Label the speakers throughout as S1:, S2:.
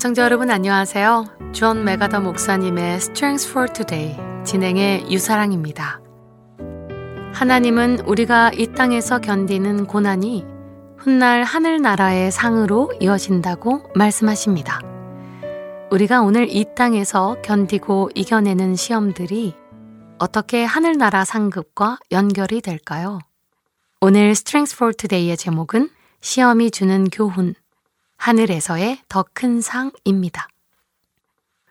S1: 애청자 여러분 안녕하세요. 존 맥아더 목사님의 Strength for Today 진행의 유사랑입니다. 하나님은 우리가 이 땅에서 견디는 고난이 훗날 하늘나라의 상으로 이어진다고 말씀하십니다. 우리가 오늘 이 땅에서 견디고 이겨내는 시험들이 어떻게 하늘나라 상급과 연결이 될까요? 오늘 Strength for Today의 제목은 시험이 주는 교훈, 하늘에서의 더 큰 상입니다.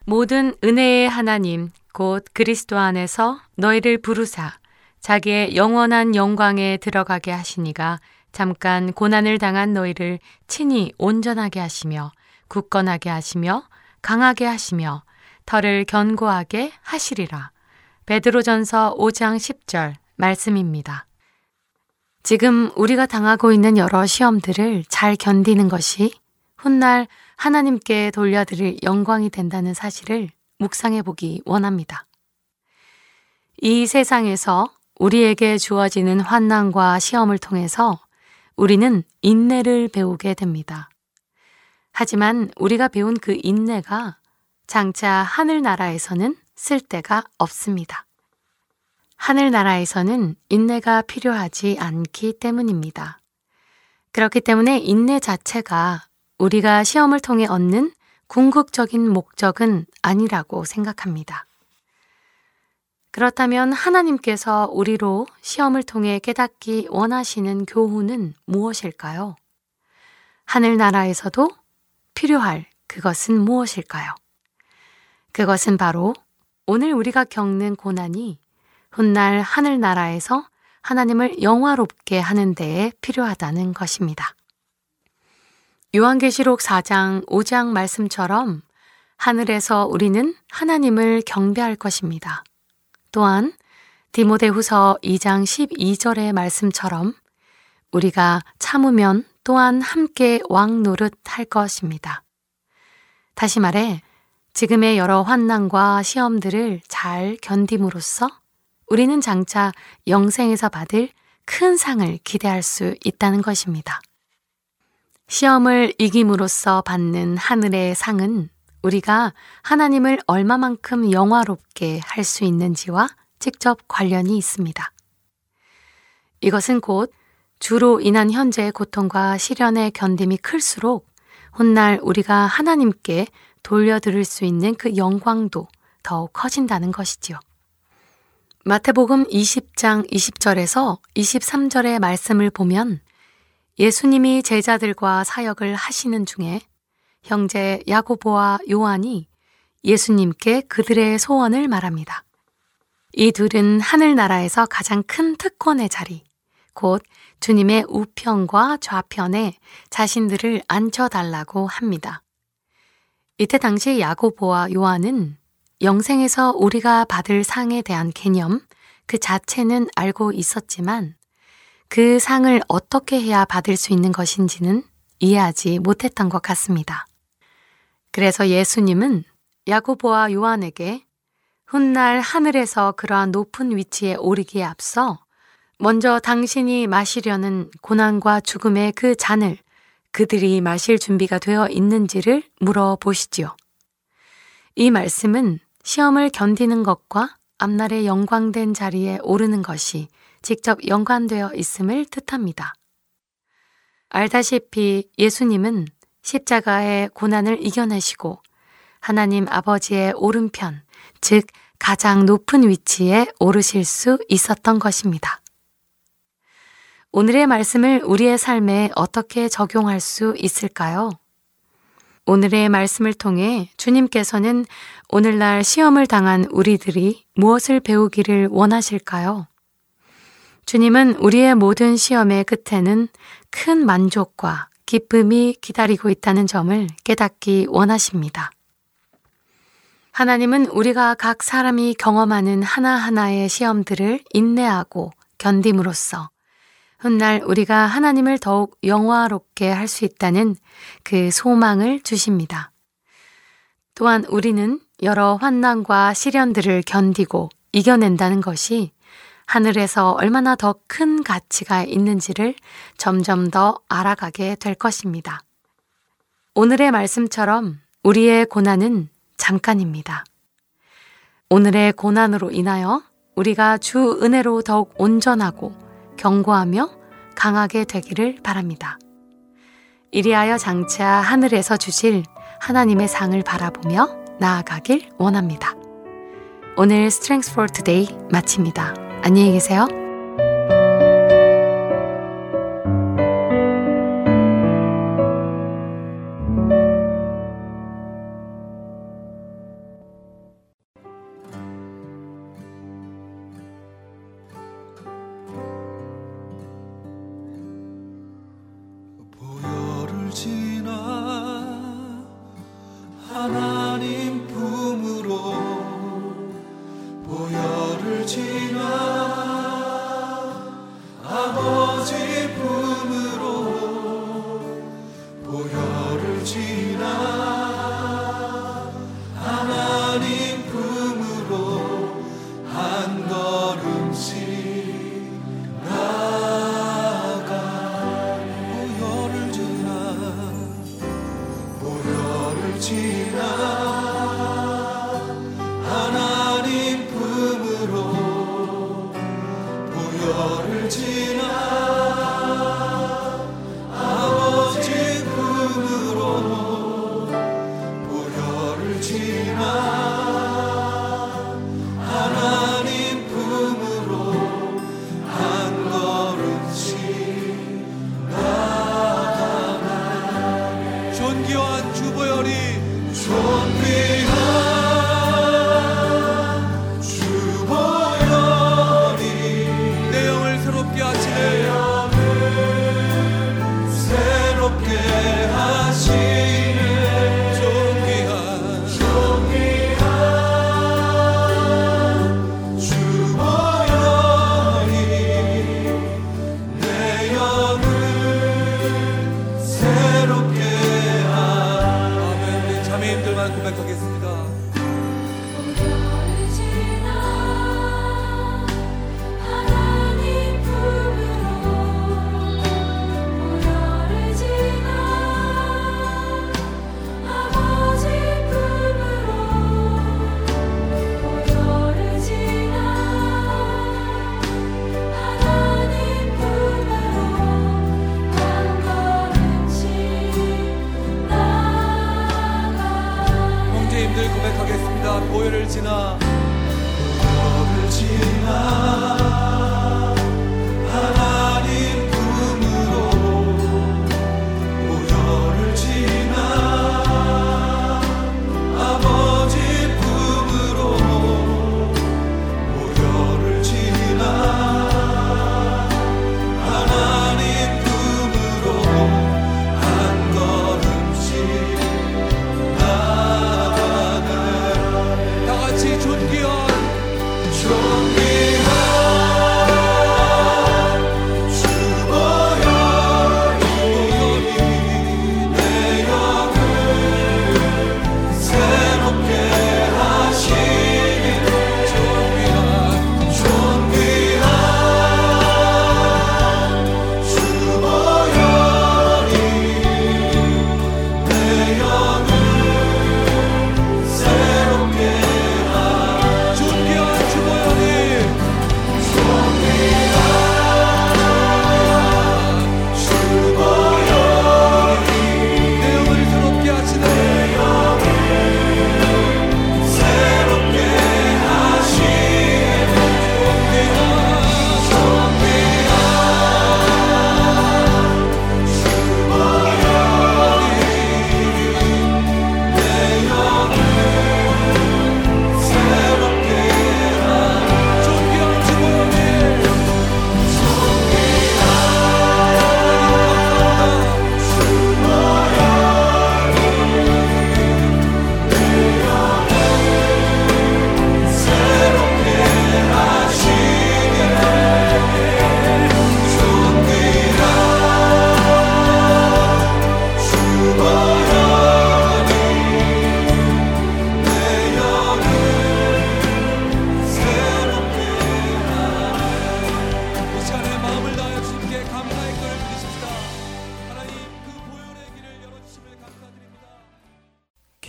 S1: 모든 은혜의 하나님, 곧 그리스도 안에서 너희를 부르사 자기의 영원한 영광에 들어가게 하시니가 잠깐 고난을 당한 너희를 친히 온전하게 하시며 굳건하게 하시며 강하게 하시며 털을 견고하게 하시리라. 베드로전서 5장 10절 말씀입니다. 지금 우리가 당하고 있는 여러 시험들을 잘 견디는 것이 훗날 하나님께 돌려드릴 영광이 된다는 사실을 묵상해 보기 원합니다. 이 세상에서 우리에게 주어지는 환난과 시험을 통해서 우리는 인내를 배우게 됩니다. 하지만 우리가 배운 그 인내가 장차 하늘나라에서는 쓸데가 없습니다. 하늘나라에서는 인내가 필요하지 않기 때문입니다. 그렇기 때문에 인내 자체가 우리가 시험을 통해 얻는 궁극적인 목적은 아니라고 생각합니다. 그렇다면 하나님께서 우리로 시험을 통해 깨닫기 원하시는 교훈은 무엇일까요? 하늘나라에서도 필요할 그것은 무엇일까요? 그것은 바로 오늘 우리가 겪는 고난이 훗날 하늘나라에서 하나님을 영화롭게 하는 데에 필요하다는 것입니다. 요한계시록 4장 5장 말씀처럼 하늘에서 우리는 하나님을 경배할 것입니다. 또한 디모데후서 2장 12절의 말씀처럼 우리가 참으면 또한 함께 왕 노릇 할 것입니다. 다시 말해 지금의 여러 환난과 시험들을 잘 견딤으로써 우리는 장차 영생에서 받을 큰 상을 기대할 수 있다는 것입니다. 시험을 이김으로써 받는 하늘의 상은 우리가 하나님을 얼마만큼 영화롭게 할 수 있는지와 직접 관련이 있습니다. 이것은 곧 주로 인한 현재의 고통과 시련의 견딤이 클수록 훗날 우리가 하나님께 돌려드릴 수 있는 그 영광도 더욱 커진다는 것이지요. 마태복음 20장 20절에서 23절의 말씀을 보면 예수님이 제자들과 사역을 하시는 중에 형제 야고보와 요한이 예수님께 그들의 소원을 말합니다. 이 둘은 하늘나라에서 가장 큰 특권의 자리, 곧 주님의 우편과 좌편에 자신들을 앉혀달라고 합니다. 이때 당시 야고보와 요한은 영생에서 우리가 받을 상에 대한 개념 그 자체는 알고 있었지만 그 상을 어떻게 해야 받을 수 있는 것인지는 이해하지 못했던 것 같습니다. 그래서 예수님은 야고보와 요한에게 훗날 하늘에서 그러한 높은 위치에 오르기에 앞서 먼저 당신이 마시려는 고난과 죽음의 그 잔을 그들이 마실 준비가 되어 있는지를 물어보시지요. 이 말씀은 시험을 견디는 것과 앞날의 영광된 자리에 오르는 것이 직접 연관되어 있음을 뜻합니다. 알다시피 예수님은 십자가의 고난을 이겨내시고 하나님 아버지의 오른편, 즉 가장 높은 위치에 오르실 수 있었던 것입니다. 오늘의 말씀을 우리의 삶에 어떻게 적용할 수 있을까요?
S2: 오늘의 말씀을 통해 주님께서는 오늘날 시험을 당한 우리들이 무엇을 배우기를 원하실까요? 주님은 우리의 모든 시험의 끝에는 큰 만족과 기쁨이 기다리고 있다는 점을 깨닫기 원하십니다. 하나님은 우리가 각 사람이 경험하는 하나하나의 시험들을 인내하고 견딤으로써 훗날 우리가 하나님을 더욱 영화롭게 할 수 있다는 그 소망을 주십니다. 또한 우리는 여러 환난과 시련들을 견디고 이겨낸다는 것이 하늘에서 얼마나 더 큰 가치가 있는지를 점점 더 알아가게 될 것입니다. 오늘의 말씀처럼 우리의 고난은 잠깐입니다. 오늘의 고난으로 인하여 우리가 주 은혜로 더욱 온전하고 경고하며 강하게 되기를 바랍니다. 이리하여 장차 하늘에서 주실 하나님의 상을 바라보며 나아가길 원합니다. 오늘 Strength for Today 마칩니다. 안녕히 계세요.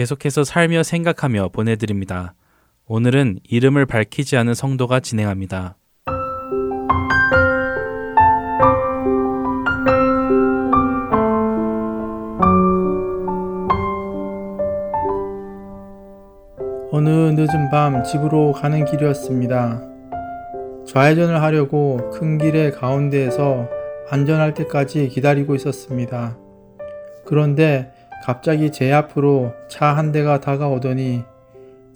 S3: 계속해서 살며 생각하며 보내드립니다. 오늘은 이름을 밝히지 않은 성도가 진행합니다.
S4: 어느 늦은 밤 집으로 가는 길이었습니다. 좌회전을 하려고 큰 길의 가운데에서 안전할 때까지 기다리고 있었습니다. 그런데 갑자기 제 앞으로 차 한 대가 다가오더니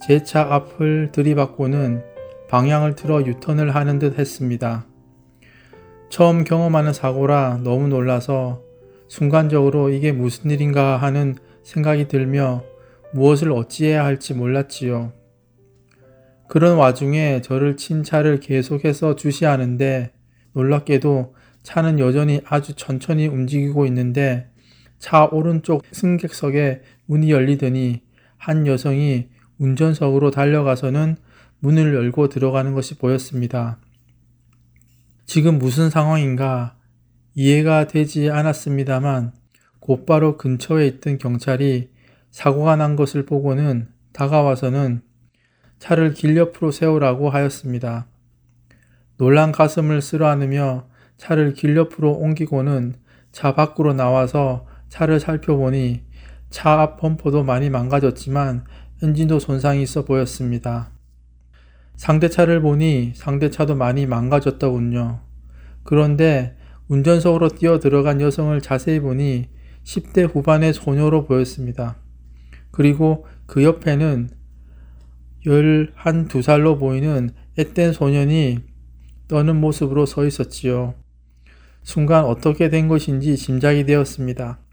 S4: 제 차 앞을 들이받고는 방향을 틀어 유턴을 하는 듯 했습니다. 처음 경험하는 사고라 너무 놀라서 순간적으로 이게 무슨 일인가 하는 생각이 들며 무엇을 어찌해야 할지 몰랐지요. 그런 와중에 저를 친 차를 계속해서 주시하는데 놀랍게도 차는 여전히 아주 천천히 움직이고 있는데 차 오른쪽 승객석에 문이 열리더니 한 여성이 운전석으로 달려가서는 문을 열고 들어가는 것이 보였습니다. 지금 무슨 상황인가 이해가 되지 않았습니다만 곧바로 근처에 있던 경찰이 사고가 난 것을 보고는 다가와서는 차를 길 옆으로 세우라고 하였습니다. 놀란 가슴을 쓸어안으며 차를 길 옆으로 옮기고는 차 밖으로 나와서 차를 살펴보니 차 앞 범퍼도 많이 망가졌지만 엔진도 손상이 있어 보였습니다. 상대차를 보니 상대차도 많이 망가졌더군요. 그런데 운전석으로 뛰어 들어간 여성을 자세히 보니 10대 후반의 소녀로 보였습니다. 그리고 그 옆에는 열한 두 살로 보이는 앳된 소년이 떠는 모습으로 서 있었지요. 순간 어떻게 된 것인지 짐작이 되었습니다.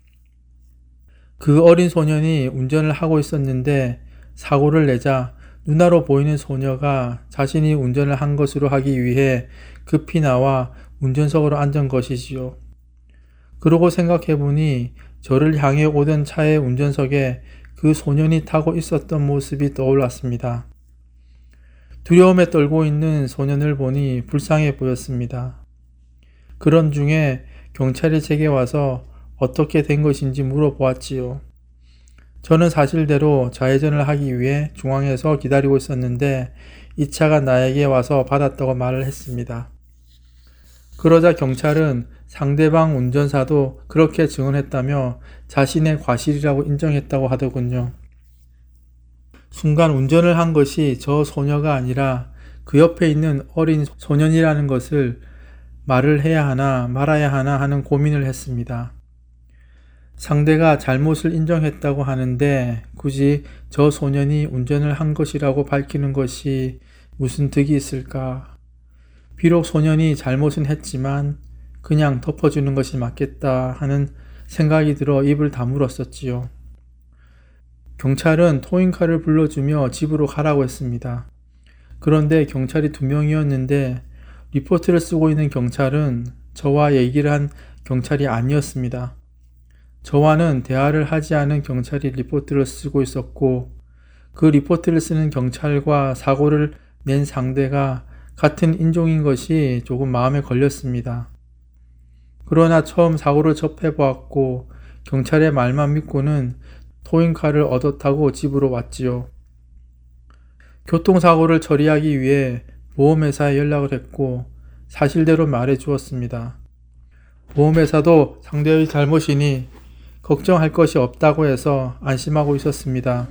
S4: 그 어린 소년이 운전을 하고 있었는데 사고를 내자 누나로 보이는 소녀가 자신이 운전을 한 것으로 하기 위해 급히 나와 운전석으로 앉은 것이지요. 그러고 생각해 보니 저를 향해 오던 차의 운전석에 그 소년이 타고 있었던 모습이 떠올랐습니다. 두려움에 떨고 있는 소년을 보니 불쌍해 보였습니다. 그런 중에 경찰이 제게 와서 어떻게 된 것인지 물어보았지요. 저는 사실대로 좌회전을 하기 위해 중앙에서 기다리고 있었는데 이 차가 나에게 와서 받았다고 말을 했습니다. 그러자 경찰은 상대방 운전사도 그렇게 증언했다며 자신의 과실이라고 인정했다고 하더군요. 순간 운전을 한 것이 저 소녀가 아니라 그 옆에 있는 어린 소년이라는 것을 말을 해야 하나 말아야 하나 하는 고민을 했습니다. 상대가 잘못을 인정했다고 하는데 굳이 저 소년이 운전을 한 것이라고 밝히는 것이 무슨 득이 있을까? 비록 소년이 잘못은 했지만 그냥 덮어주는 것이 맞겠다 하는 생각이 들어 입을 다물었었지요. 경찰은 토잉카를 불러주며 집으로 가라고 했습니다. 그런데 경찰이 두 명이었는데 리포트를 쓰고 있는 경찰은 저와 얘기를 한 경찰이 아니었습니다. 저와는 대화를 하지 않은 경찰이 리포트를 쓰고 있었고 그 리포트를 쓰는 경찰과 사고를 낸 상대가 같은 인종인 것이 조금 마음에 걸렸습니다. 그러나 처음 사고를 접해 보았고 경찰의 말만 믿고는 토잉카를 얻어 타고 집으로 왔지요. 교통사고를 처리하기 위해 보험회사에 연락을 했고 사실대로 말해 주었습니다. 보험회사도 상대의 잘못이니 걱정할 것이 없다고 해서 안심하고 있었습니다.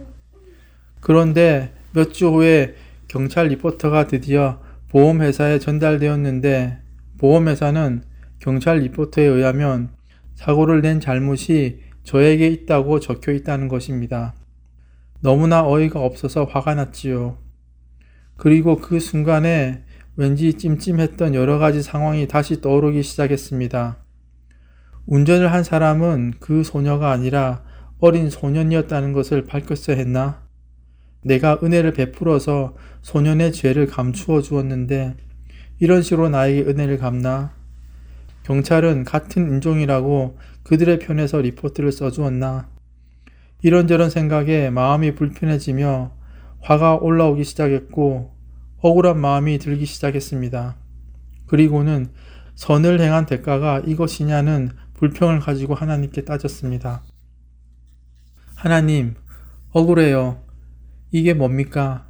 S4: 그런데 몇 주 후에 경찰 리포터가 드디어 보험회사에 전달되었는데 보험회사는 경찰 리포터에 의하면 사고를 낸 잘못이 저에게 있다고 적혀 있다는 것입니다. 너무나 어이가 없어서 화가 났지요. 그리고 그 순간에 왠지 찜찜했던 여러 가지 상황이 다시 떠오르기 시작했습니다. 운전을 한 사람은 그 소녀가 아니라 어린 소년이었다는 것을 밝혔어야 했나? 내가 은혜를 베풀어서 소년의 죄를 감추어 주었는데 이런 식으로 나에게 은혜를 갚나? 경찰은 같은 인종이라고 그들의 편에서 리포트를 써주었나? 이런저런 생각에 마음이 불편해지며 화가 올라오기 시작했고 억울한 마음이 들기 시작했습니다. 그리고는 선을 행한 대가가 이것이냐는 불평을 가지고 하나님께 따졌습니다. 하나님, 억울해요. 이게 뭡니까?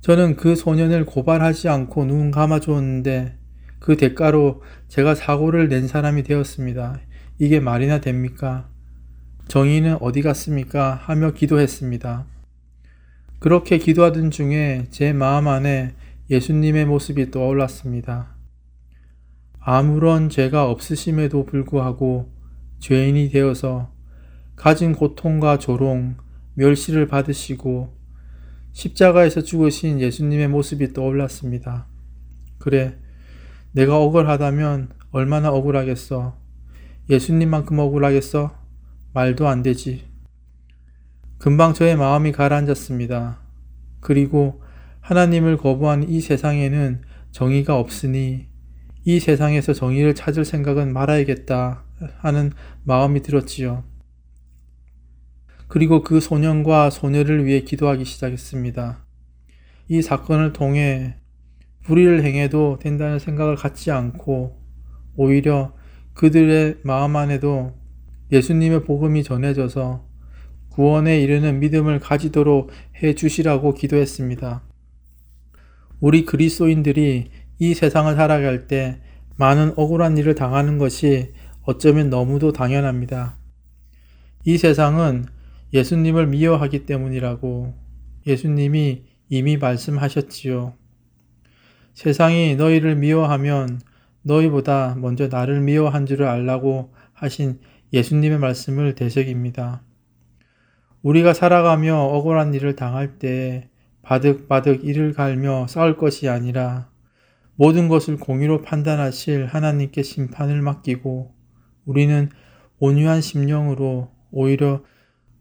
S4: 저는 그 소년을 고발하지 않고 눈 감아주었는데 그 대가로 제가 사고를 낸 사람이 되었습니다. 이게 말이나 됩니까? 정의는 어디 갔습니까? 하며 기도했습니다. 그렇게 기도하던 중에 제 마음 안에 예수님의 모습이 떠올랐습니다. 아무런 죄가 없으심에도 불구하고 죄인이 되어서 가진 고통과 조롱, 멸시를 받으시고 십자가에서 죽으신 예수님의 모습이 떠올랐습니다. 그래, 내가 억울하다면 얼마나 억울하겠어. 예수님만큼 억울하겠어? 말도 안 되지. 금방 저의 마음이 가라앉았습니다. 그리고 하나님을 거부한 이 세상에는 정의가 없으니 이 세상에서 정의를 찾을 생각은 말아야겠다 하는 마음이 들었지요. 그리고 그 소년과 소녀를 위해 기도하기 시작했습니다. 이 사건을 통해 불의를 행해도 된다는 생각을 갖지 않고 오히려 그들의 마음 안에도 예수님의 복음이 전해져서 구원에 이르는 믿음을 가지도록 해 주시라고 기도했습니다. 우리 그리스도인들이 이 세상을 살아갈 때 많은 억울한 일을 당하는 것이 어쩌면 너무도 당연합니다. 이 세상은 예수님을 미워하기 때문이라고 예수님이 이미 말씀하셨지요. 세상이 너희를 미워하면 너희보다 먼저 나를 미워한 줄을 알라고 하신 예수님의 말씀을 대적입니다. 우리가 살아가며 억울한 일을 당할 때 바득바득 이를 갈며 싸울 것이 아니라 모든 것을 공의로 판단하실 하나님께 심판을 맡기고 우리는 온유한 심령으로 오히려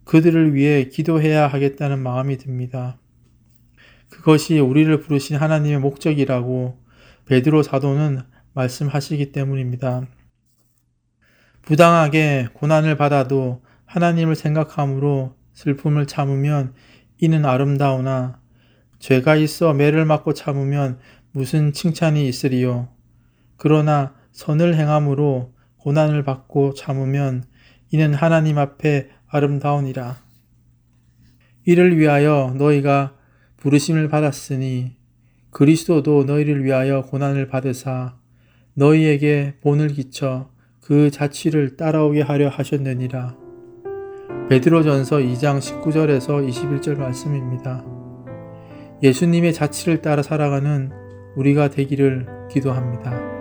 S4: 그들을 위해 기도해야 하겠다는 마음이 듭니다. 그것이 우리를 부르신 하나님의 목적이라고 베드로 사도는 말씀하시기 때문입니다. 부당하게 고난을 받아도 하나님을 생각함으로 슬픔을 참으면 이는 아름다우나 죄가 있어 매를 맞고 참으면 무슨 칭찬이 있으리요. 그러나 선을 행함으로 고난을 받고 참으면 이는 하나님 앞에 아름다우니라. 이를 위하여 너희가 부르심을 받았으니 그리스도도 너희를 위하여 고난을 받으사 너희에게 본을 끼쳐 그 자취를 따라오게 하려 하셨느니라. 베드로전서 2장 19절에서 21절 말씀입니다. 예수님의 자취를 따라 살아가는 우리가 되기를 기도합니다.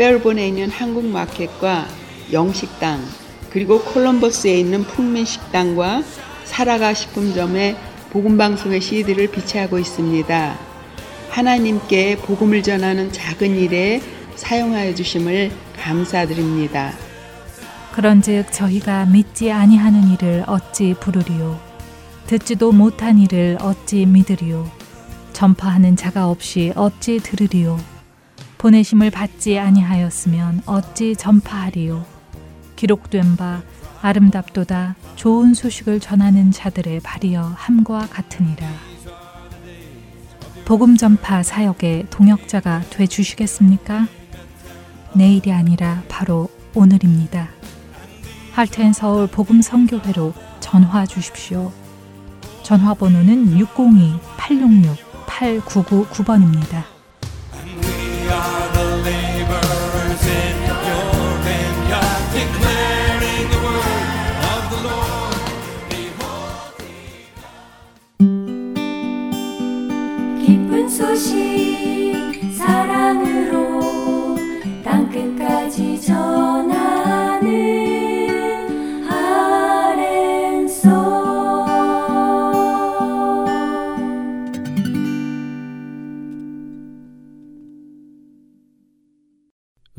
S5: 펠본에 있는 한국 마켓과 영식당 그리고 콜럼버스에 있는 풍민식당과 사라가 식품점에 복음방송의 CD를 비치하고 있습니다. 하나님께 복음을 전하는 작은 일에 사용하여 주심을 감사드립니다.
S6: 그런즉 저희가 믿지 아니하는 일을 어찌 부르리요 듣지도 못한 일을 어찌 믿으리요 전파하는 자가 없이 어찌 들으리요 보내심을 받지 아니하였으면 어찌 전파하리요 기록된 바 아름답도다 좋은 소식을 전하는 자들의 발이여 함과 같으니라 복음 전파 사역의 동역자가 돼 주시겠습니까? 내일이 아니라 바로 오늘입니다. 할텐 서울 복음 선교회로 전화 주십시오. 전화번호는 602-866-8999번입니다.
S7: 소식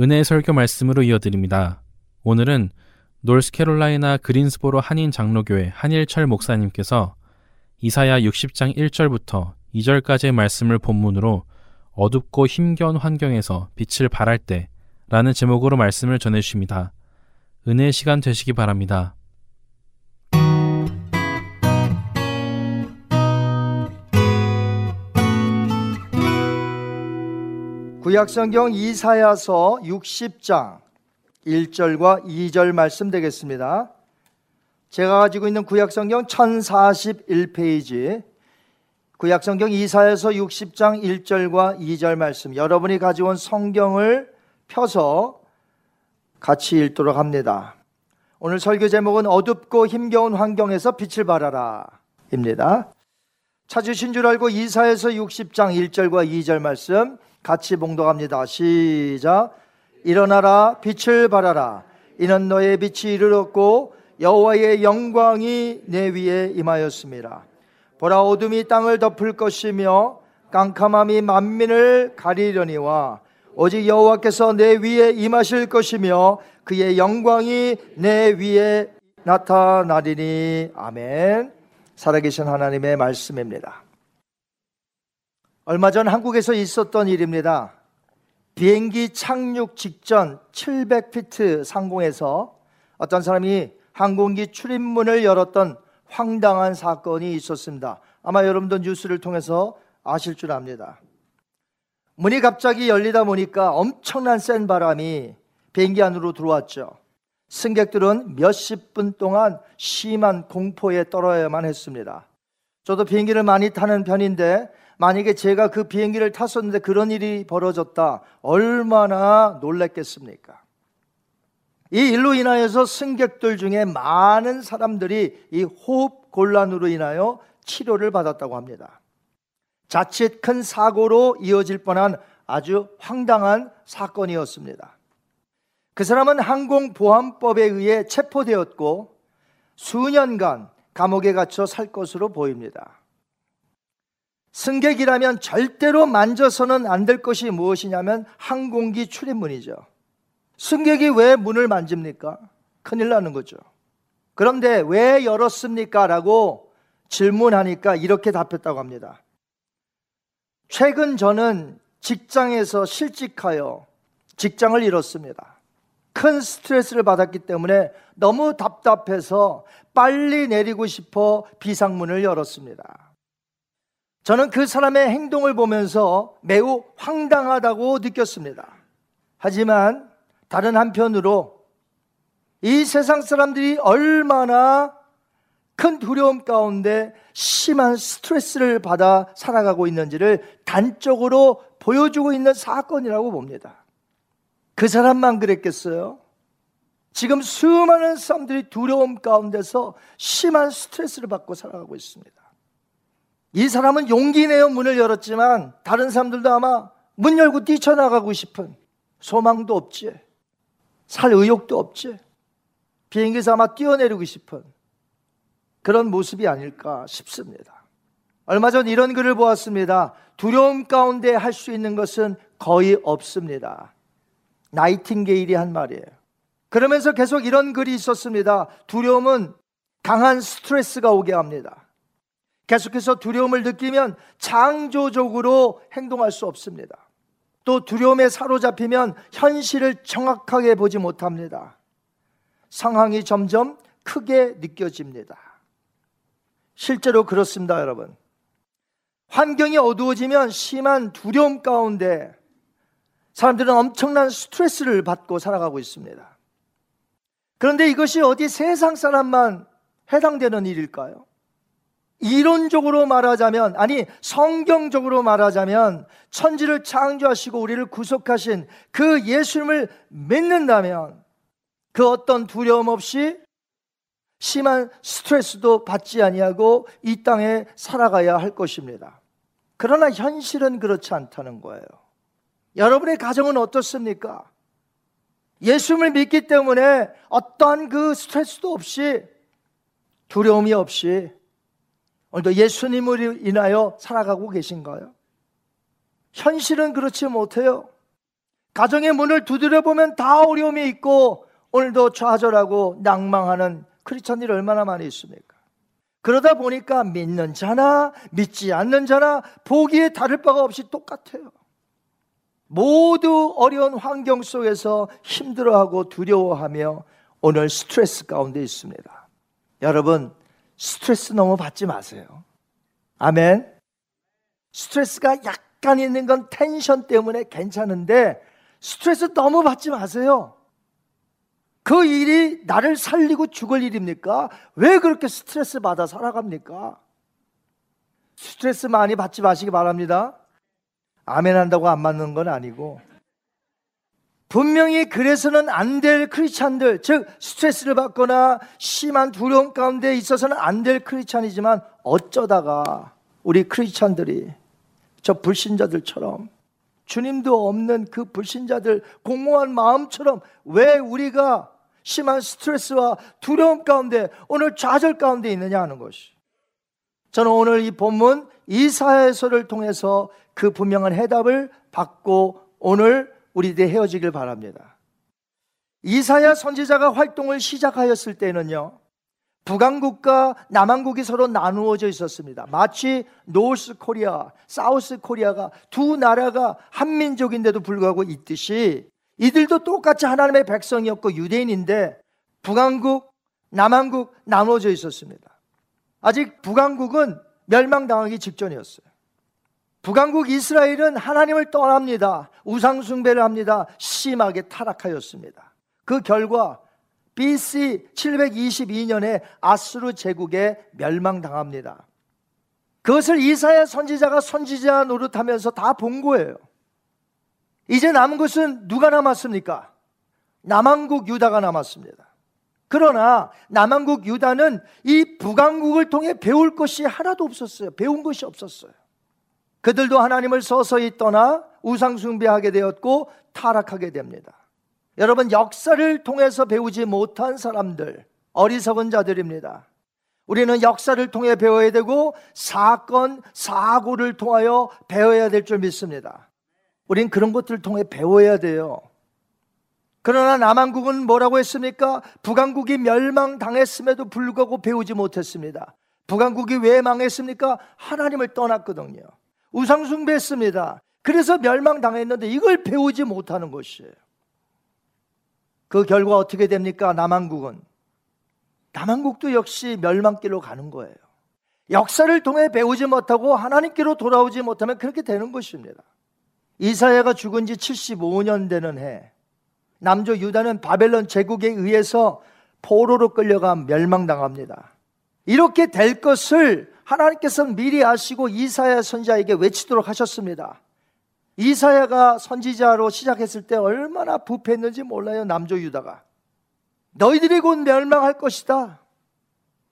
S3: 은혜의 설교 말씀으로 이어드립니다. 오늘은 노스캐롤라이나 그린스보로 한인 장로교회 한일철 목사님께서 이사야 60장 1절부터 2절까지의 말씀을 본문으로 어둡고 힘겨운 환경에서 빛을 발할 때 라는 제목으로 말씀을 전해 주십니다. 은혜의 시간 되시기 바랍니다.
S8: 구약성경 이사야서 60장 1절과 2절 말씀 되겠습니다. 제가 가지고 있는 구약성경 1041페이지 구약성경 이사야서 60장 1절과 2절 말씀 여러분이 가지고 온 성경을 펴서 같이 읽도록 합니다. 오늘 설교 제목은 어둡고 힘겨운 환경에서 빛을 발하라 입니다. 찾으신 줄 알고 이사에서 60장 1절과 2절 말씀 같이 봉독합니다. 시작. 일어나라 빛을 발하라. 이는 너의 빛이 이르렀고 여호와의 영광이 내 위에 임하였습니다. 보라 어둠이 땅을 덮을 것이며 깜깜함이 만민을 가리려니와 오직 여호와께서 내 위에 임하실 것이며 그의 영광이 내 위에 나타나리니 아멘. 살아계신 하나님의 말씀입니다. 얼마 전 한국에서 있었던 일입니다. 비행기 착륙 직전 700피트 상공에서 어떤 사람이 항공기 출입문을 열었던 황당한 사건이 있었습니다. 아마 여러분도 뉴스를 통해서 아실 줄 압니다. 문이 갑자기 열리다 보니까 엄청난 센 바람이 비행기 안으로 들어왔죠. 승객들은 몇십 분 동안 심한 공포에 떨어야만 했습니다. 저도 비행기를 많이 타는 편인데 만약에 제가 그 비행기를 탔었는데 그런 일이 벌어졌다. 얼마나 놀랐겠습니까? 이 일로 인하여서 승객들 중에 많은 사람들이 이 호흡 곤란으로 인하여 치료를 받았다고 합니다. 자칫 큰 사고로 이어질 뻔한 아주 황당한 사건이었습니다. 그 사람은 항공보안법에 의해 체포되었고 수년간 감옥에 갇혀 살 것으로 보입니다. 승객이라면 절대로 만져서는 안 될 것이 무엇이냐면 항공기 출입문이죠. 승객이 왜 문을 만집니까? 큰일 나는 거죠. 그런데 왜 열었습니까? 라고 질문하니까 이렇게 답했다고 합니다. 최근 저는 직장에서 실직하여 직장을 잃었습니다. 큰 스트레스를 받았기 때문에 너무 답답해서 빨리 내리고 싶어 비상문을 열었습니다. 저는 그 사람의 행동을 보면서 매우 황당하다고 느꼈습니다. 하지만 다른 한편으로 이 세상 사람들이 얼마나 큰 두려움 가운데 심한 스트레스를 받아 살아가고 있는지를 단적으로 보여주고 있는 사건이라고 봅니다. 그 사람만 그랬겠어요? 지금 수많은 사람들이 두려움 가운데서 심한 스트레스를 받고 살아가고 있습니다. 이 사람은 용기 내어 문을 열었지만 다른 사람들도 아마 문 열고 뛰쳐나가고 싶은 소망도 없지. 살 의욕도 없지. 비행기에서 아마 뛰어내리고 싶은 그런 모습이 아닐까 싶습니다. 얼마 전 이런 글을 보았습니다. 두려움 가운데 할 수 있는 것은 거의 없습니다. 나이팅게일이 한 말이에요. 그러면서 계속 이런 글이 있었습니다. 두려움은 강한 스트레스가 오게 합니다. 계속해서 두려움을 느끼면 창조적으로 행동할 수 없습니다. 또 두려움에 사로잡히면 현실을 정확하게 보지 못합니다. 상황이 점점 크게 느껴집니다. 실제로 그렇습니다, 여러분. 환경이 어두워지면 심한 두려움 가운데 사람들은 엄청난 스트레스를 받고 살아가고 있습니다. 그런데 이것이 어디 세상 사람만 해당되는 일일까요? 이론적으로 말하자면, 아니, 성경적으로 말하자면, 천지를 창조하시고 우리를 구속하신 그 예수님을 믿는다면, 그 어떤 두려움 없이 심한 스트레스도 받지 아니하고 이 땅에 살아가야 할 것입니다. 그러나 현실은 그렇지 않다는 거예요. 여러분의 가정은 어떻습니까? 예수님을 믿기 때문에 어떠한 그 스트레스도 없이 두려움이 없이 오늘도 예수님을 인하여 살아가고 계신가요? 현실은 그렇지 못해요. 가정의 문을 두드려 보면 다 어려움이 있고 오늘도 좌절하고 낭망하는 크리스천들이 얼마나 많이 있습니까? 그러다 보니까 믿는 자나 믿지 않는 자나 보기에 다를 바가 없이 똑같아요. 모두 어려운 환경 속에서 힘들어하고 두려워하며 오늘 스트레스 가운데 있습니다. 여러분, 스트레스 너무 받지 마세요. 아멘. 스트레스가 약간 있는 건 텐션 때문에 괜찮은데 스트레스 너무 받지 마세요. 그 일이 나를 살리고 죽을 일입니까? 왜 그렇게 스트레스 받아 살아갑니까? 스트레스 많이 받지 마시기 바랍니다. 아멘 한다고 안 맞는 건 아니고. 분명히 그래서는 안 될 크리스찬들, 즉 스트레스를 받거나 심한 두려움 가운데 있어서는 안 될 크리스찬이지만 어쩌다가 우리 크리스찬들이 저 불신자들처럼 주님도 없는 그 불신자들 공허한 마음처럼 왜 우리가 심한 스트레스와 두려움 가운데 오늘 좌절 가운데 있느냐 하는 것이. 저는 오늘 이 본문 이사야서를 통해서 그 분명한 해답을 받고 오늘 우리들 헤어지길 바랍니다. 이사야 선지자가 활동을 시작하였을 때는요. 북왕국과 남왕국이 서로 나누어져 있었습니다. 마치 North Korea, South Korea가 두 나라가 한민족인데도 불구하고 있듯이 이들도 똑같이 하나님의 백성이었고 유대인인데 북왕국, 남왕국 나누어져 있었습니다. 아직 북왕국은 멸망당하기 직전이었어요. 북왕국 이스라엘은 하나님을 떠납니다. 우상숭배를 합니다. 심하게 타락하였습니다. 그 결과 BC 722년에 아수르 제국에 멸망당합니다. 그것을 이사야 선지자가 선지자 노릇하면서 다 본 거예요. 이제 남은 것은 누가 남았습니까? 남한국 유다가 남았습니다. 그러나 남한국 유다는 이 북한국을 통해 배울 것이 하나도 없었어요. 배운 것이 없었어요. 그들도 하나님을 서서히 떠나 우상숭배하게 되었고 타락하게 됩니다. 여러분 역사를 통해서 배우지 못한 사람들 어리석은 자들입니다. 우리는 역사를 통해 배워야 되고 사건 사고를 통하여 배워야 될 줄 믿습니다. 우린 그런 것들을 통해 배워야 돼요. 그러나 남한국은 뭐라고 했습니까? 북한국이 멸망당했음에도 불구하고 배우지 못했습니다. 북한국이 왜 망했습니까? 하나님을 떠났거든요. 우상숭배했습니다. 그래서 멸망당했는데 이걸 배우지 못하는 것이에요. 그 결과 어떻게 됩니까? 남한국은. 남한국도 역시 멸망길로 가는 거예요. 역사를 통해 배우지 못하고 하나님께로 돌아오지 못하면 그렇게 되는 것입니다. 이사야가 죽은 지 75년 되는 해, 남조 유다는 바벨론 제국에 의해서 포로로 끌려가 멸망당합니다. 이렇게 될 것을 하나님께서 미리 아시고 이사야 선자에게 외치도록 하셨습니다. 이사야가 선지자로 시작했을 때 얼마나 부패했는지 몰라요, 남조 유다가. 너희들이 곧 멸망할 것이다.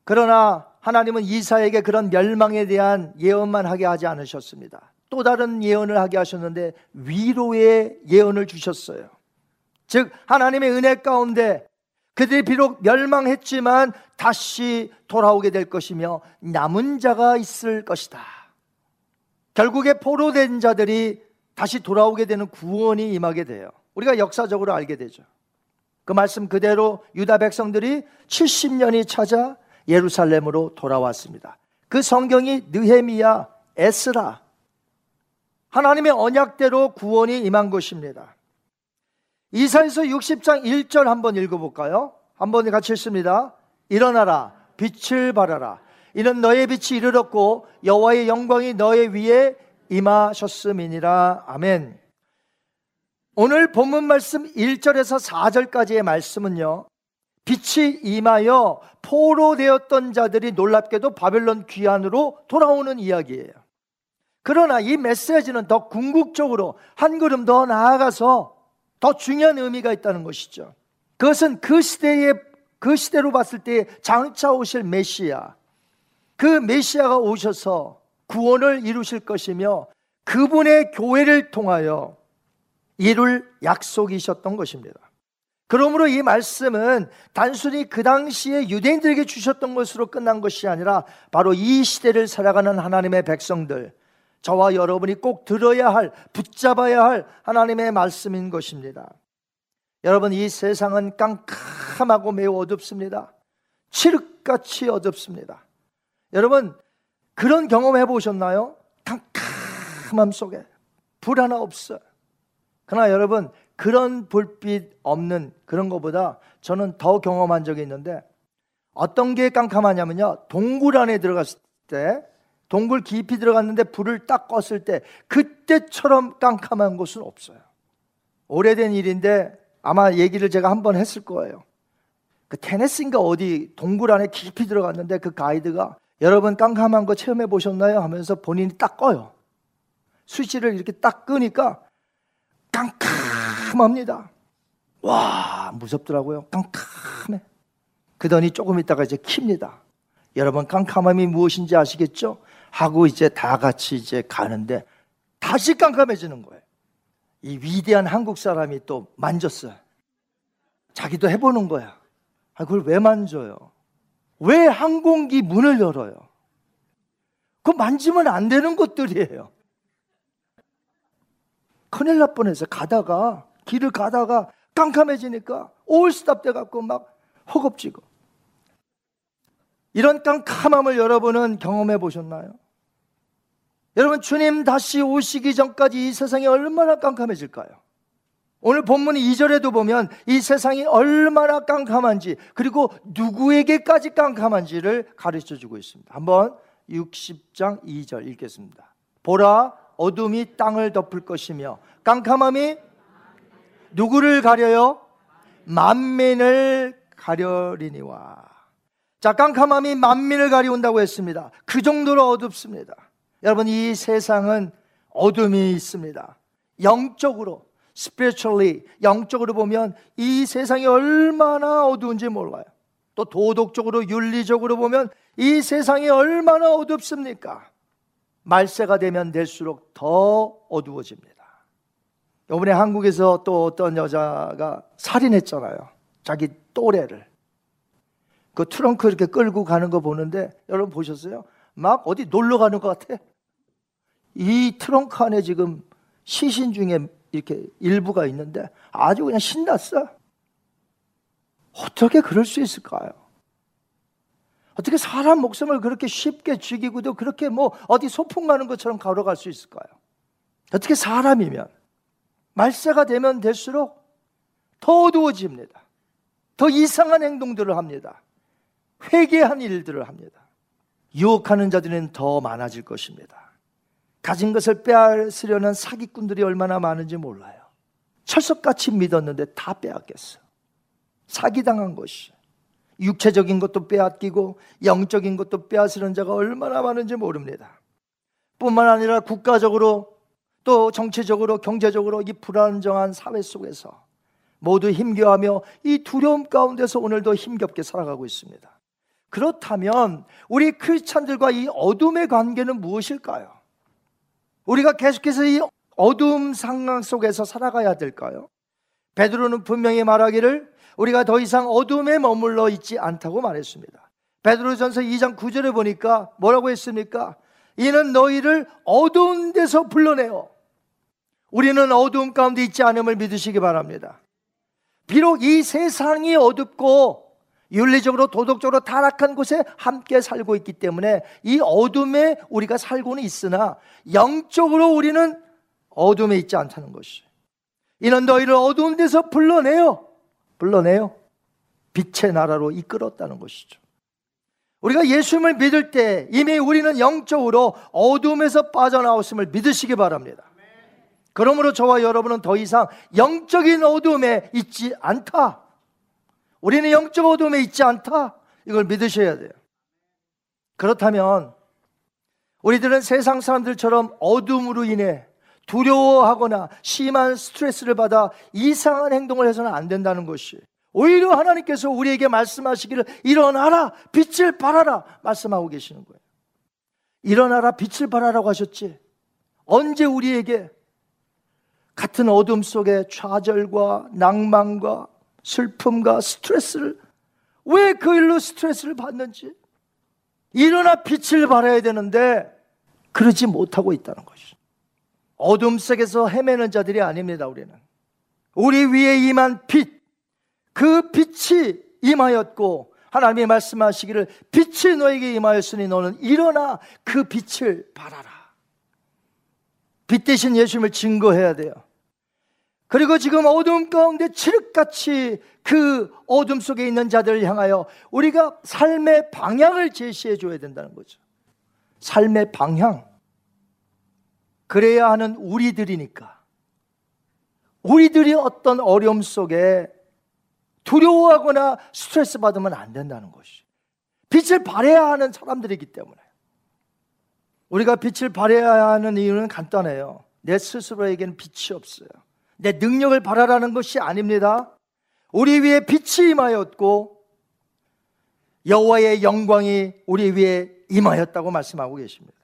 S8: 그러나 하나님은 이사에게 그런 멸망에 대한 예언만 하게 하지 않으셨습니다. 또 다른 예언을 하게 하셨는데 위로의 예언을 주셨어요. 즉 하나님의 은혜 가운데 그들이 비록 멸망했지만 다시 돌아오게 될 것이며 남은 자가 있을 것이다. 결국에 포로된 자들이 다시 돌아오게 되는 구원이 임하게 돼요. 우리가 역사적으로 알게 되죠. 그 말씀 그대로 유다 백성들이 70년이 찾아 예루살렘으로 돌아왔습니다. 그 성경이 느헤미야, 에스라 하나님의 언약대로 구원이 임한 것입니다. 이사에서 60장 1절 한번 읽어볼까요? 한번 같이 읽습니다. 일어나라, 빛을 발하라. 이는 너의 빛이 이르렀고 여호와의 영광이 너의 위에 임하셨음이니라. 아멘. 오늘 본문 말씀 1절에서 4절까지의 말씀은요. 빛이 임하여 포로되었던 자들이 놀랍게도 바벨론 귀환으로 돌아오는 이야기예요. 그러나 이 메시지는 더 궁극적으로 한 걸음 더 나아가서 더 중요한 의미가 있다는 것이죠. 그것은 그 시대에 그 시대로 봤을 때 장차 오실 메시아 그 메시아가 오셔서 구원을 이루실 것이며 그분의 교회를 통하여 이룰 약속이셨던 것입니다. 그러므로 이 말씀은 단순히 그 당시에 유대인들에게 주셨던 것으로 끝난 것이 아니라 바로 이 시대를 살아가는 하나님의 백성들, 저와 여러분이 꼭 들어야 할, 붙잡아야 할 하나님의 말씀인 것입니다. 여러분, 이 세상은 깜깜 하고 매우 어둡습니다. 칠흑같이 어둡습니다. 여러분, 그런 경험 해보셨나요? 깜깜함 속에 불 하나 없어요. 그러나 여러분, 그런 불빛 없는 그런 것보다 저는 더 경험한 적이 있는데 어떤 게 깜깜하냐면요. 동굴 안에 들어갔을 때 동굴 깊이 들어갔는데 불을 딱 껐을 때 그때처럼 깜깜한 곳은 없어요. 오래된 일인데 아마 얘기를 제가 한 번 했을 거예요. 그 테네스인가 어디 동굴 안에 깊이 들어갔는데 그 가이드가 여러분 깜깜한 거 체험해 보셨나요? 하면서 본인이 딱 꺼요. 스위치를 이렇게 딱 끄니까 깜깜합니다. 와, 무섭더라고요. 깜깜해. 그더니 조금 있다가 이제 킵니다. 여러분 깜깜함이 무엇인지 아시겠죠? 하고 이제 다 같이 이제 가는데 다시 깜깜해지는 거예요. 이 위대한 한국 사람이 또 만졌어요. 자기도 해보는 거야. 아, 그걸 왜 만져요? 왜 항공기 문을 열어요? 그거 만지면 안 되는 것들이에요. 큰일 날 뻔해서 가다가 길을 가다가 깜깜해지니까 올스탑 돼갖고 막 허겁지겁. 이런 깜깜함을 여러분은 경험해 보셨나요? 여러분 주님 다시 오시기 전까지 이 세상이 얼마나 깜깜해질까요? 오늘 본문 2절에도 보면 이 세상이 얼마나 깜깜한지 그리고 누구에게까지 깜깜한지를 가르쳐 주고 있습니다. 한번 60장 2절 읽겠습니다. 보라 어둠이 땅을 덮을 것이며 깜깜함이 누구를 가려요? 만민을 가려리니와. 자, 깜깜함이 만민을 가리운다고 했습니다. 그 정도로 어둡습니다. 여러분, 이 세상은 어둠이 있습니다. 영적으로, spiritually, 영적으로 보면 이 세상이 얼마나 어두운지 몰라요. 또 도덕적으로, 윤리적으로 보면 이 세상이 얼마나 어둡습니까? 말세가 되면 될수록 더 어두워집니다. 이번에 한국에서 또 어떤 여자가 살인했잖아요. 자기 또래를. 그 트렁크 이렇게 끌고 가는 거 보는데 여러분 보셨어요? 막 어디 놀러 가는 것 같아. 이 트렁크 안에 지금 시신 중에 이렇게 일부가 있는데 아주 그냥 신났어. 어떻게 그럴 수 있을까요? 어떻게 사람 목숨을 그렇게 쉽게 죽이고도 그렇게 뭐 어디 소풍 가는 것처럼 걸어갈 수 있을까요? 어떻게 사람이면 말세가 되면 될수록 더 어두워집니다. 더 이상한 행동들을 합니다. 회개한 일들을 합니다. 유혹하는 자들은 더 많아질 것입니다. 가진 것을 빼앗으려는 사기꾼들이 얼마나 많은지 몰라요. 철석같이 믿었는데 다 빼앗겼어. 사기당한 것이. 육체적인 것도 빼앗기고 영적인 것도 빼앗으는 자가 얼마나 많은지 모릅니다. 뿐만 아니라 국가적으로 또 정치적으로 경제적으로 이 불안정한 사회 속에서 모두 힘겨워하며 이 두려움 가운데서 오늘도 힘겹게 살아가고 있습니다. 그렇다면 우리 크리스찬들과 이 어둠의 관계는 무엇일까요? 우리가 계속해서 이 어둠 상황 속에서 살아가야 될까요? 베드로는 분명히 말하기를 우리가 더 이상 어둠에 머물러 있지 않다고 말했습니다. 베드로전서 2장 9절에 보니까 뭐라고 했습니까? 이는 너희를 어두운 데서 불러내어 우리는 어두움 가운데 있지 않음을 믿으시기 바랍니다. 비록 이 세상이 어둡고 윤리적으로 도덕적으로 타락한 곳에 함께 살고 있기 때문에 이 어둠에 우리가 살고는 있으나 영적으로 우리는 어둠에 있지 않다는 것이. 이는 너희를 어두운 데서 불러내요. 불러내요. 빛의 나라로 이끌었다는 것이죠. 우리가 예수님을 믿을 때 이미 우리는 영적으로 어둠에서 빠져나왔음을 믿으시기 바랍니다. 그러므로 저와 여러분은 더 이상 영적인 어둠에 있지 않다. 우리는 영적 어둠에 있지 않다. 이걸 믿으셔야 돼요. 그렇다면 우리들은 세상 사람들처럼 어둠으로 인해 두려워하거나 심한 스트레스를 받아 이상한 행동을 해서는 안 된다는 것이 오히려 하나님께서 우리에게 말씀하시기를 일어나라 빛을 발하라 말씀하고 계시는 거예요. 일어나라 빛을 발하라고 하셨지. 언제 우리에게 같은 어둠 속에 좌절과 낭만과 슬픔과 스트레스를 왜 그 일로 스트레스를 받는지? 일어나 빛을 발해야 되는데 그러지 못하고 있다는 것이 어둠 속에서 헤매는 자들이 아닙니다 우리는. 우리 위에 임한 빛 그 빛이 임하였고 하나님이 말씀하시기를 빛이 너에게 임하였으니 너는 일어나 그 빛을 발하라. 빛 대신 예수님을 증거해야 돼요 그리고 지금 어둠 가운데 칠흑같이 그 어둠 속에 있는 자들을 향하여 우리가 삶의 방향을 제시해 줘야 된다는 거죠. 삶의 방향. 그래야 하는 우리들이니까. 우리들이 어떤 어려움 속에 두려워하거나 스트레스 받으면 안 된다는 것이. 빛을 발해야 하는 사람들이기 때문에. 우리가 빛을 발해야 하는 이유는 간단해요. 내 스스로에게는 빛이 없어요. 내 능력을 발하라는 것이 아닙니다. 우리 위에 빛이 임하였고 여호와의 영광이 우리 위에 임하였다고 말씀하고 계십니다.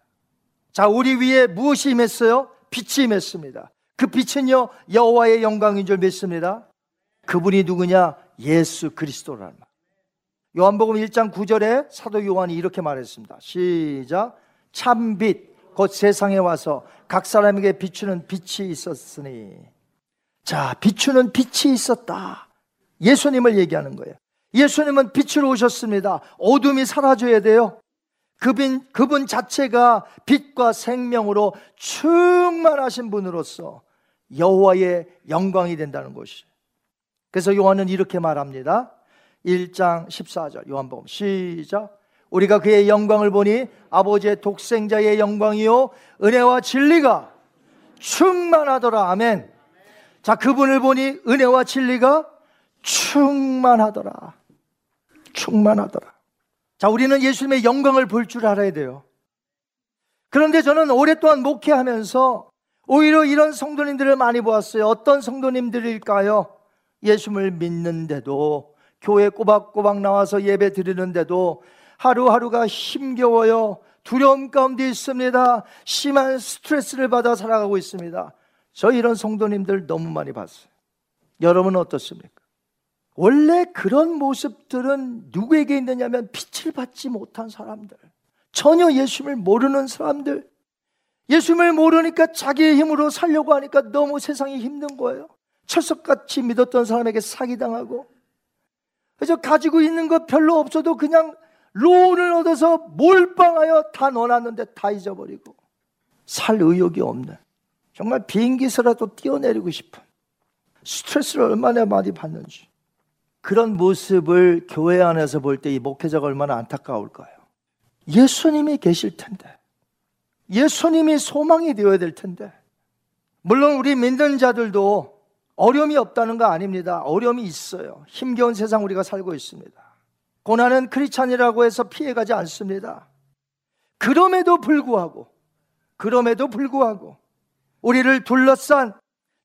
S8: 자, 우리 위에 무엇이 임했어요? 빛이 임했습니다. 그 빛은요 여호와의 영광인 줄 믿습니다. 그분이 누구냐? 예수 그리스도라는 말. 요한복음 1장 9절에 사도 요한이 이렇게 말했습니다. 시작. 참 빛 곧 세상에 와서 각 사람에게 비추는 빛이 있었으니 자, 비추는 빛이 있었다. 예수님을 얘기하는 거예요. 예수님은 빛으로 오셨습니다. 어둠이 사라져야 돼요. 그분, 그분 자체가 빛과 생명으로 충만하신 분으로서 여호와의 영광이 된다는 것이. 그래서 요한은 이렇게 말합니다. 1장 14절 요한복음 시작. 우리가 그의 영광을 보니 아버지의 독생자의 영광이요 은혜와 진리가 충만하더라. 아멘. 자, 그분을 보니 은혜와 진리가 충만하더라. 충만하더라. 자, 우리는 예수님의 영광을 볼 줄 알아야 돼요. 그런데 저는 오랫동안 목회하면서 오히려 이런 성도님들을 많이 보았어요. 어떤 성도님들일까요? 예수님을 믿는데도 교회 꼬박꼬박 나와서 예배 드리는데도 하루하루가 힘겨워요. 두려움 가운데 있습니다. 심한 스트레스를 받아 살아가고 있습니다. 저 이런 성도님들 너무 많이 봤어요. 여러분은 어떻습니까? 원래 그런 모습들은 누구에게 있느냐면 빛을 받지 못한 사람들. 전혀 예수님을 모르는 사람들. 예수님을 모르니까 자기의 힘으로 살려고 하니까 너무 세상이 힘든 거예요. 철석같이 믿었던 사람에게 사기당하고. 그래서 가지고 있는 것 별로 없어도 그냥 로운을 얻어서 몰빵하여 다 넣어놨는데 다 잊어버리고. 살 의욕이 없는. 정말 비행기에서라도 뛰어내리고 싶은. 스트레스를 얼마나 많이 받는지. 그런 모습을 교회 안에서 볼 때 이 목회자가 얼마나 안타까울까요? 예수님이 계실 텐데. 예수님이 소망이 되어야 될 텐데. 물론 우리 믿는 자들도 어려움이 없다는 거 아닙니다. 어려움이 있어요. 힘겨운 세상 우리가 살고 있습니다. 고난은 크리찬이라고 해서 피해가지 않습니다. 그럼에도 불구하고, 그럼에도 불구하고, 우리를 둘러싼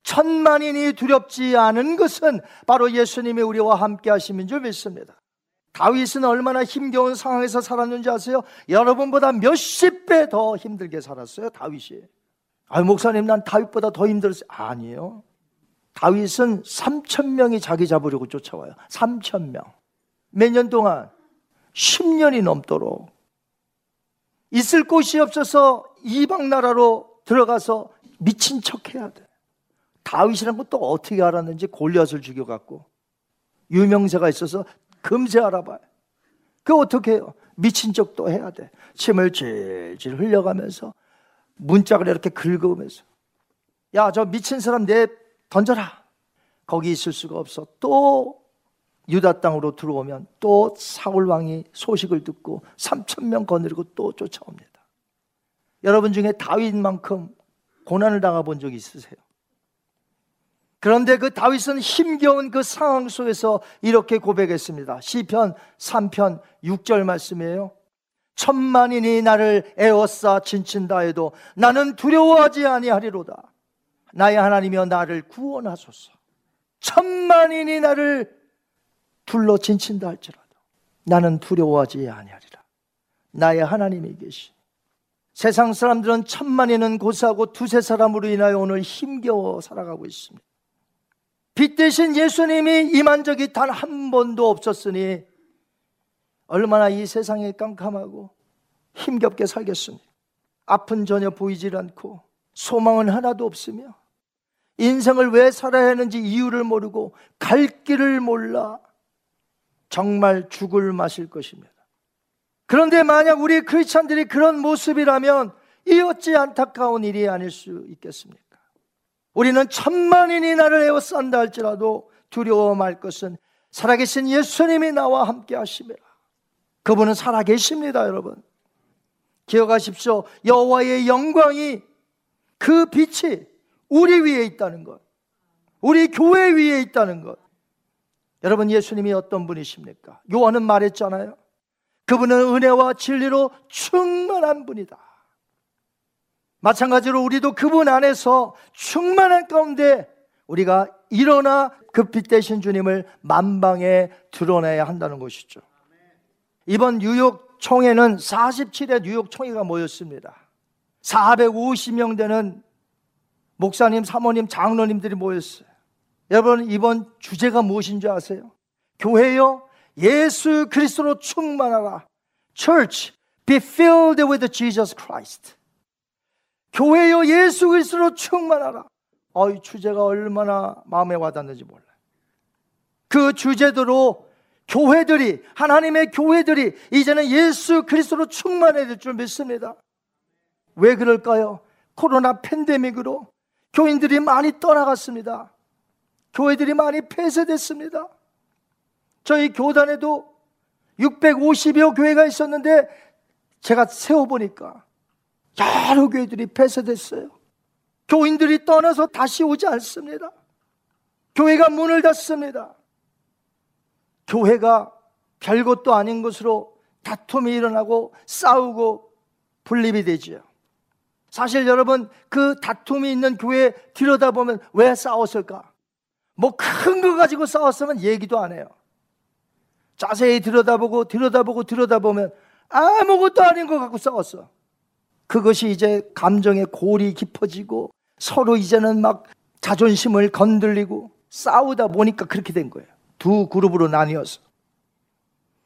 S8: 천만인이 두렵지 않은 것은 바로 예수님이 우리와 함께 하심인 줄 믿습니다. 다윗은 얼마나 힘겨운 상황에서 살았는지 아세요? 여러분보다 몇십 배 더 힘들게 살았어요, 다윗이. 아, 목사님, 난 다윗보다 더 힘들었어요. 아니에요. 다윗은 3천 명이 자기 잡으려고 쫓아와요. 3천 명. 몇 년 동안? 10년이 넘도록. 있을 곳이 없어서 이방 나라로 들어가서 미친 척 해야 돼. 다윗이란 것도 어떻게 알았는지 골리앗을 죽여갖고 유명세가 있어서 금세 알아봐요. 그 어떻게 해요? 미친 척도 해야 돼. 침을 질질 흘려가면서 문짝을 이렇게 긁으면서 야 저 미친 사람 내 던져라. 거기 있을 수가 없어. 또 유다 땅으로 들어오면 또 사울 왕이 소식을 듣고 3천 명 거느리고 또 쫓아옵니다. 여러분 중에 다윗만큼 고난을 당해본 적 있으세요? 그런데 그 다윗은 힘겨운 그 상황 속에서 이렇게 고백했습니다. 시편 3편 6절 말씀이에요. 천만인이 나를 에워싸 진친다 해도 나는 두려워하지 아니하리로다. 나의 하나님이여 나를 구원하소서. 천만인이 나를 둘러 진친다 할지라도 나는 두려워하지 아니하리라. 나의 하나님이 계시. 세상 사람들은 천만인은 고사하고 두세 사람으로 인하여 오늘 힘겨워 살아가고 있습니다. 빛 대신 예수님이 임한 적이 단 한 번도 없었으니 얼마나 이 세상에 깜깜하고 힘겹게 살겠습니까? 앞은 전혀 보이질 않고 소망은 하나도 없으며 인생을 왜 살아야 하는지 이유를 모르고 갈 길을 몰라 정말 죽을 마실 것입니다. 그런데 만약 우리 크리스찬들이 그런 모습이라면 이 어찌 안타까운 일이 아닐 수 있겠습니까? 우리는 천만인이 나를 에워싼다 할지라도 두려워 말 것은 살아계신 예수님이 나와 함께 하심이라. 그분은 살아계십니다, 여러분. 기억하십시오. 여호와의 영광이 그 빛이 우리 위에 있다는 것. 우리 교회 위에 있다는 것. 여러분 예수님이 어떤 분이십니까? 요한은 말했잖아요. 그분은 은혜와 진리로 충만한 분이다. 마찬가지로 우리도 그분 안에서 충만한 가운데 우리가 일어나 그빛 대신 주님을 만방에 드러내야 한다는 것이죠. 이번 뉴욕 총회는 47회 뉴욕 총회가 모였습니다. 450명 되는 목사님, 사모님, 장로님들이 모였어요. 여러분 이번 주제가 무엇인 줄 아세요? 교회요 예수 그리스도로 충만하라. Church be filled with Jesus Christ. 교회요 예수 그리스도로 충만하라. 어, 이 주제가 얼마나 마음에 와닿는지 몰라요. 그 주제대로 교회들이 하나님의 교회들이 이제는 예수 그리스도로 충만해야 될 줄 믿습니다. 왜 그럴까요? 코로나 팬데믹으로 교인들이 많이 떠나갔습니다. 교회들이 많이 폐쇄됐습니다. 저희 교단에도 650여 교회가 있었는데 제가 세어보니까 여러 교회들이 폐쇄됐어요. 교인들이 떠나서 다시 오지 않습니다. 교회가 문을 닫습니다. 교회가 별것도 아닌 것으로 다툼이 일어나고 싸우고 분립이 되지요. 사실 여러분 그 다툼이 있는 교회 들여다보면 왜 싸웠을까? 뭐 큰 거 가지고 싸웠으면 얘기도 안 해요. 자세히 들여다보고 들여다보고 들여다보면 아무것도 아닌 것 갖고 싸웠어. 그것이 이제 감정의 골이 깊어지고 서로 이제는 막 자존심을 건들리고 싸우다 보니까 그렇게 된 거예요. 두 그룹으로 나뉘어서.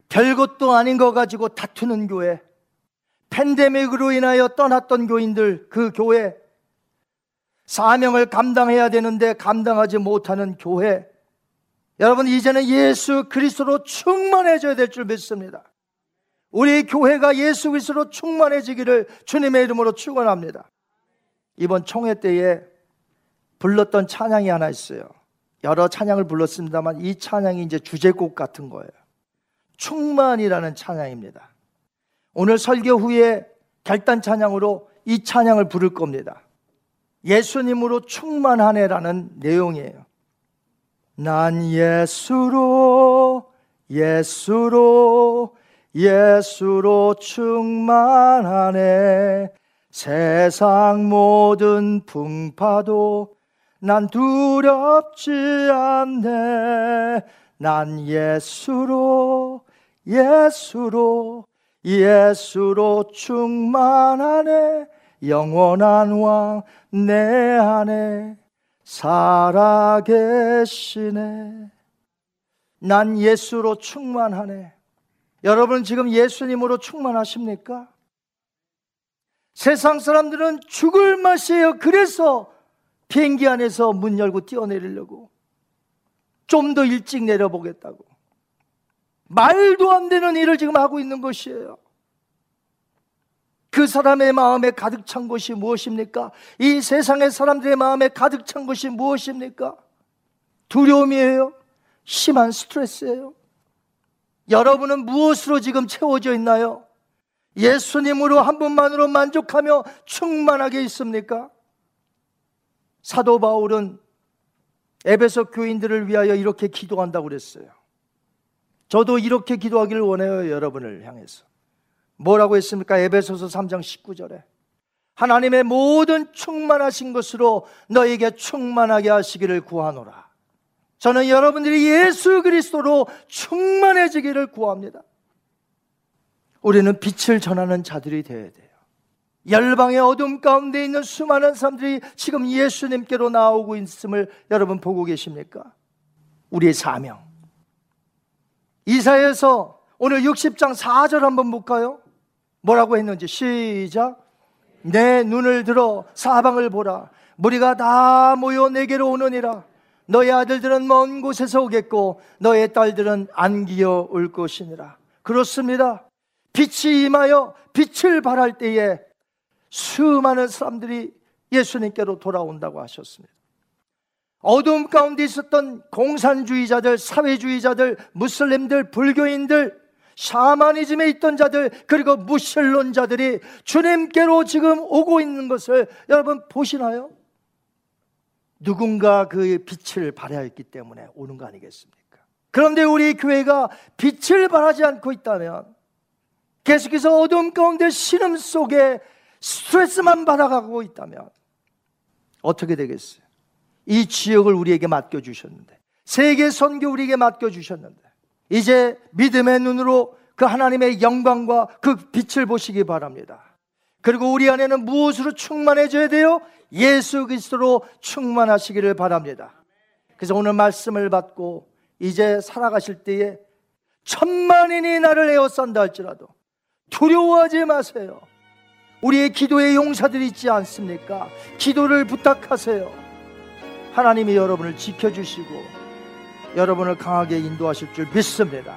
S8: 별것도 아닌 거 가지고 다투는 교회. 팬데믹으로 인하여 떠났던 교인들, 그 교회. 사명을 감당해야 되는데 감당하지 못하는 교회. 여러분, 이제는 예수 그리스도로 충만해져야 될 줄 믿습니다. 우리 교회가 예수 그리스도로 충만해지기를 주님의 이름으로 축원합니다. 이번 총회 때에 불렀던 찬양이 하나 있어요. 여러 찬양을 불렀습니다만 이 찬양이 이제 주제곡 같은 거예요. 충만이라는 찬양입니다. 오늘 설교 후에 결단 찬양으로 이 찬양을 부를 겁니다. 예수님으로 충만하네라는 내용이에요. 난 예수로, 예수로, 예수로 충만하네. 세상 모든 풍파도 난 두렵지 않네. 난 예수로, 예수로, 예수로 충만하네. 영원한 왕 내 안에 살아계시네. 난 예수로 충만하네. 여러분 지금 예수님으로 충만하십니까? 세상 사람들은 죽을 맛이에요. 그래서 비행기 안에서 문 열고 뛰어내리려고. 좀 더 일찍 내려보겠다고. 말도 안 되는 일을 지금 하고 있는 것이에요. 그 사람의 마음에 가득 찬 것이 무엇입니까? 이 세상의 사람들의 마음에 가득 찬 것이 무엇입니까? 두려움이에요. 심한 스트레스예요. 여러분은 무엇으로 지금 채워져 있나요? 예수님으로 한 분만으로 만족하며 충만하게 있습니까? 사도 바울은 에베소 교인들을 위하여 이렇게 기도한다고 그랬어요. 저도 이렇게 기도하기를 원해요, 여러분을 향해서. 뭐라고 했습니까? 에베소서 3장 19절에. 하나님의 모든 충만하신 것으로 너에게 충만하게 하시기를 구하노라. 저는 여러분들이 예수 그리스도로 충만해지기를 구합니다. 우리는 빛을 전하는 자들이 되어야 돼요. 열방의 어둠 가운데 있는 수많은 사람들이 지금 예수님께로 나오고 있음을 여러분 보고 계십니까? 우리의 사명. 이사에서 오늘 60장 4절 한번 볼까요? 뭐라고 했는지 시작. 내 눈을 들어 사방을 보라. 무리가 다 모여 내게로 오느니라. 너의 아들들은 먼 곳에서 오겠고 너의 딸들은 안기어 올 것이니라. 그렇습니다. 빛이 임하여 빛을 발할 때에 수많은 사람들이 예수님께로 돌아온다고 하셨습니다. 어둠 가운데 있었던 공산주의자들, 사회주의자들, 무슬림들, 불교인들,
S9: 샤머니즘에 있던 자들 그리고 무신론자들이 주님께로 지금 오고 있는 것을 여러분 보시나요? 누군가 그 빛을 발하였기 때문에 오는 거 아니겠습니까? 그런데 우리 교회가 빛을 발하지 않고 있다면 계속해서 어둠 가운데 신음 속에 스트레스만 받아가고 있다면 어떻게 되겠어요? 이 지역을 우리에게 맡겨주셨는데 세계 선교 우리에게 맡겨주셨는데 이제 믿음의 눈으로 그 하나님의 영광과 그 빛을 보시기 바랍니다. 그리고 우리 안에는 무엇으로 충만해져야 돼요? 예수 그리스도로 충만하시기를 바랍니다. 그래서 오늘 말씀을 받고 이제 살아가실 때에 천만인이 나를 에워싼다 할지라도 두려워하지 마세요. 우리의 기도의 용사들이 있지 않습니까? 기도를 부탁하세요. 하나님이 여러분을 지켜주시고 여러분을 강하게 인도하실 줄 믿습니다.